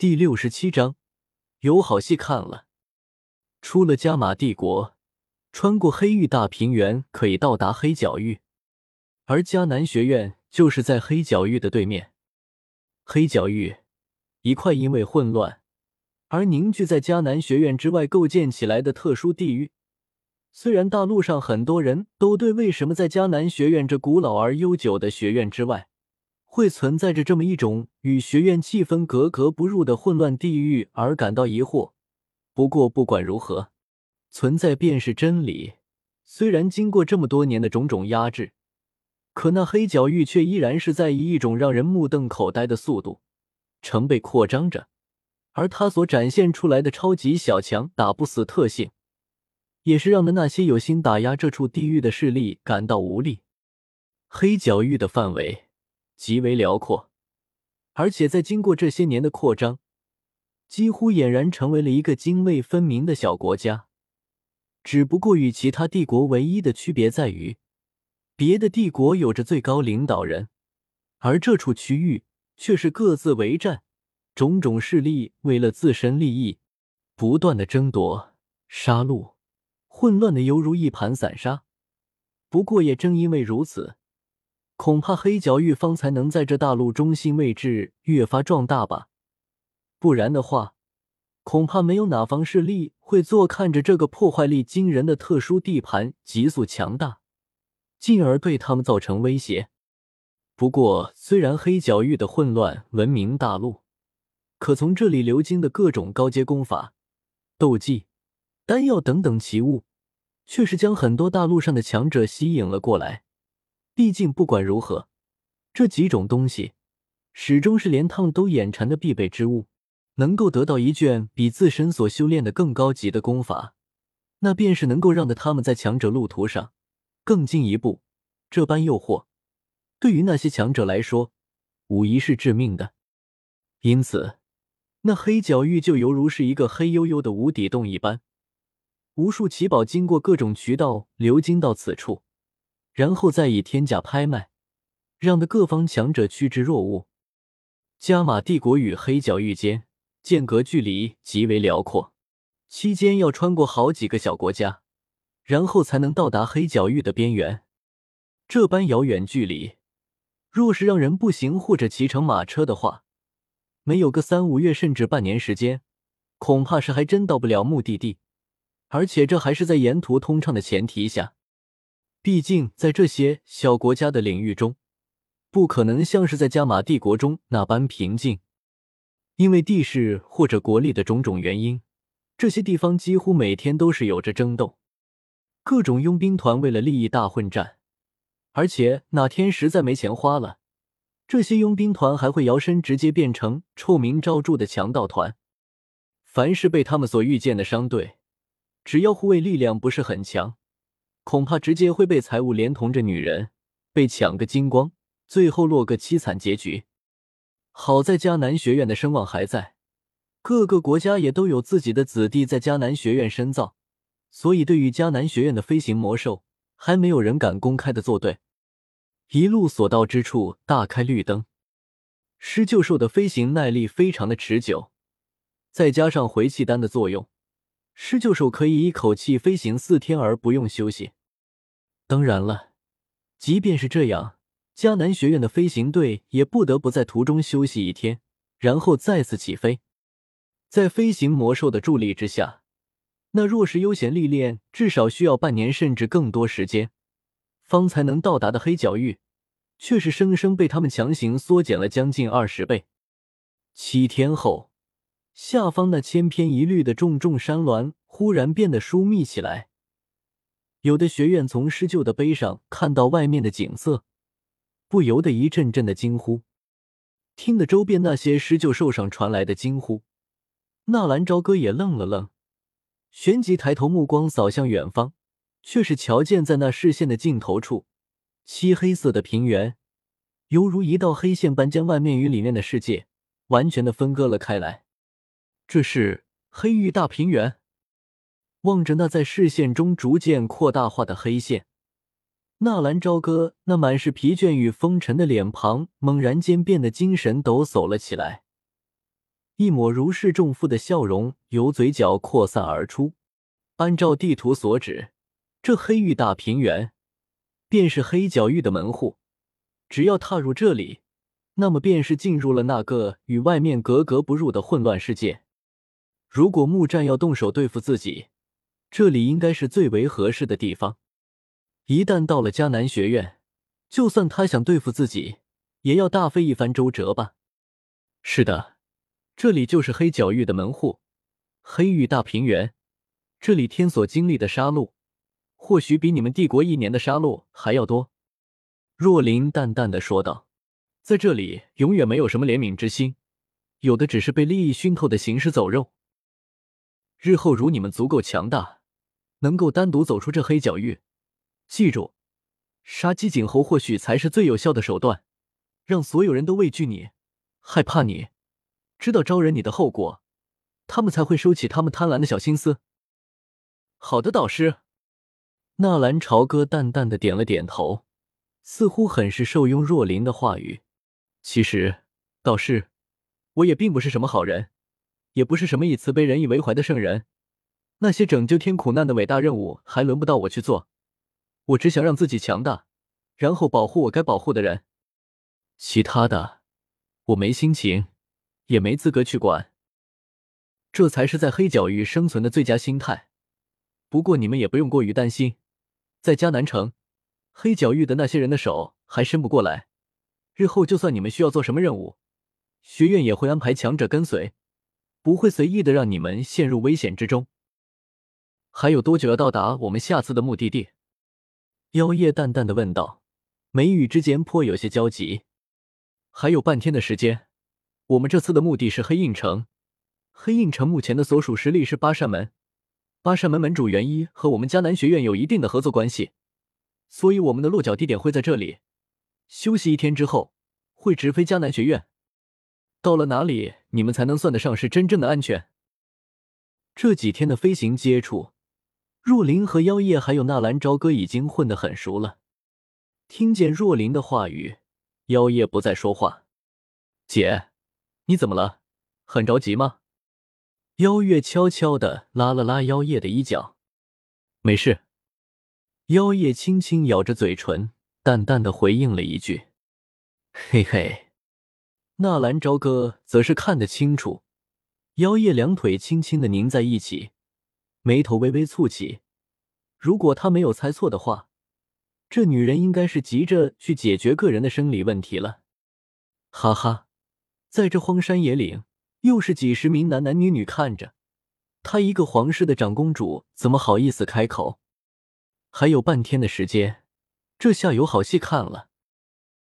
第六十七章，有好戏看了。出了加玛帝国，穿过黑域大平原，可以到达黑角域，而迦南学院就是在黑角域的对面。黑角域，一块因为混乱而凝聚在迦南学院之外构建起来的特殊地域。虽然大陆上很多人都对为什么在迦南学院这古老而悠久的学院之外。会存在着这么一种与学院气氛格格不入的混乱地狱而感到疑惑。不过不管如何，存在便是真理。虽然经过这么多年的种种压制，可那黑角域却依然是在以一种让人目瞪口呆的速度成倍扩张着。而它所展现出来的超级小强打不死特性，也是让的那些有心打压这处地狱的势力感到无力。黑角域的范围。极为辽阔，而且在经过这些年的扩张，几乎俨然成为了一个泾渭分明的小国家。只不过与其他帝国唯一的区别在于，别的帝国有着最高领导人，而这处区域却是各自为战，种种势力为了自身利益不断的争夺、杀戮，混乱的犹如一盘散沙。不过也正因为如此。恐怕黑角域方才能在这大陆中心位置越发壮大吧，不然的话，恐怕没有哪方势力会坐看着这个破坏力惊人的特殊地盘急速强大，进而对他们造成威胁。不过，虽然黑角域的混乱闻名大陆，可从这里流经的各种高阶功法、斗技、丹药等等奇物，却是将很多大陆上的强者吸引了过来。毕竟，不管如何，这几种东西始终是连他们都眼馋的必备之物。能够得到一卷比自身所修炼的更高级的功法，那便是能够让的他们在强者路途上更进一步。这般诱惑，对于那些强者来说，无疑是致命的。因此，那黑角域就犹如是一个黑黝黝的无底洞一般，无数奇宝经过各种渠道流经到此处。然后再以天价拍卖，让的各方强者趋之若鹜。加玛帝国与黑角域间间隔距离极为辽阔，期间要穿过好几个小国家，然后才能到达黑角域的边缘。这般遥远距离，若是让人步行或者骑乘马车的话，没有个三五月甚至半年时间，恐怕是还真到不了目的地。而且这还是在沿途通畅的前提下。毕竟，在这些小国家的领域中，不可能像是在加玛帝国中那般平静，因为地势或者国力的种种原因，这些地方几乎每天都是有着争斗，各种佣兵团为了利益大混战，而且哪天实在没钱花了，这些佣兵团还会摇身直接变成臭名昭著的强盗团。凡是被他们所遇见的商队，只要护卫力量不是很强。恐怕直接会被财物连同着女人被抢个精光，最后落个凄惨结局。好在迦南学院的声望还在，各个国家也都有自己的子弟在迦南学院深造，所以对于迦南学院的飞行魔兽，还没有人敢公开的作对。一路所到之处大开绿灯，狮鹫兽的飞行耐力非常的持久，再加上回气丹的作用。狮鹫兽可以一口气飞行四天而不用休息。当然了，即便是这样，迦南学院的飞行队也不得不在途中休息一天，然后再次起飞。在飞行魔兽的助力之下，那若是悠闲历练，至少需要半年甚至更多时间，方才能到达的黑角域，却是生生被他们强行缩减了将近二十倍。七天后。下方那千篇一律的重重山峦忽然变得疏密起来，有的学院从施救的碑上看到外面的景色，不由得一阵阵的惊呼。听得周边那些施救兽上传来的惊呼，纳兰朝歌也愣了愣，旋即抬头目光扫向远方，却是瞧见在那视线的尽头处，漆黑色的平原犹如一道黑线般将外面与里面的世界完全的分割了开来。这是黑域大平原。望着那在视线中逐渐扩大化的黑线，纳兰朝歌那满是疲倦与风尘的脸庞猛然间变得精神抖擞了起来。一抹如释重负的笑容由嘴角扩散而出。按照地图所指，这黑域大平原便是黑角域的门户。只要踏入这里，那么便是进入了那个与外面格格不入的混乱世界。如果木战要动手对付自己，这里应该是最为合适的地方。一旦到了迦南学院，就算他想对付自己，也要大费一番周折吧。是的。这里就是黑角域的门户，黑域大平原。这里天所经历的杀戮，或许比你们帝国一年的杀戮还要多。”若琳淡淡的说道，“在这里，永远没有什么怜悯之心，有的只是被利益熏透的行尸走肉。日后如你们足够强大，能够单独走出这黑角域，记住，杀鸡儆猴或许才是最有效的手段，让所有人都畏惧你，害怕你。”知道招惹你的后果，他们才会收起他们贪婪的小心思。好的，导师。纳兰朝歌淡淡的点了点头，似乎很是受用若琳的话语。其实，导师，我也并不是什么好人，也不是什么以慈悲仁义为怀的圣人。那些拯救天苦难的伟大任务，还轮不到我去做。我只想让自己强大，然后保护我该保护的人。其他的，我没心情。也没资格去管，这才是在黑角域生存的最佳心态。不过你们也不用过于担心，在迦南城，黑角域的那些人的手还伸不过来。日后就算你们需要做什么任务，学院也会安排强者跟随，不会随意的让你们陷入危险之中。还有多久要到达我们下次的目的地？妖夜淡淡的问道，眉宇之间颇有些焦急。还有半天的时间。我们这次的目的是黑印城。黑印城目前的所属实力是八扇门，八扇门门主元一和我们迦南学院有一定的合作关系，所以我们的落脚地点会在这里。休息一天之后，会直飞迦南学院。到了哪里，你们才能算得上是真正的安全？这几天的飞行接触，若琳和妖夜还有纳兰朝歌已经混得很熟了。听见若琳的话语，妖夜不再说话。姐。你怎么了？很着急吗？妖月悄悄的拉了拉妖夜的衣角，没事。妖夜轻轻咬着嘴唇，淡淡的回应了一句：“嘿嘿。”纳兰朝歌则是看得清楚，妖夜两腿轻轻的拧在一起，眉头微微蹙起。如果他没有猜错的话，这女人应该是急着去解决个人的生理问题了。哈哈。在这荒山野岭，又是几十名男男女女看着，她一个皇室的长公主，怎么好意思开口？还有半天的时间，这下有好戏看了。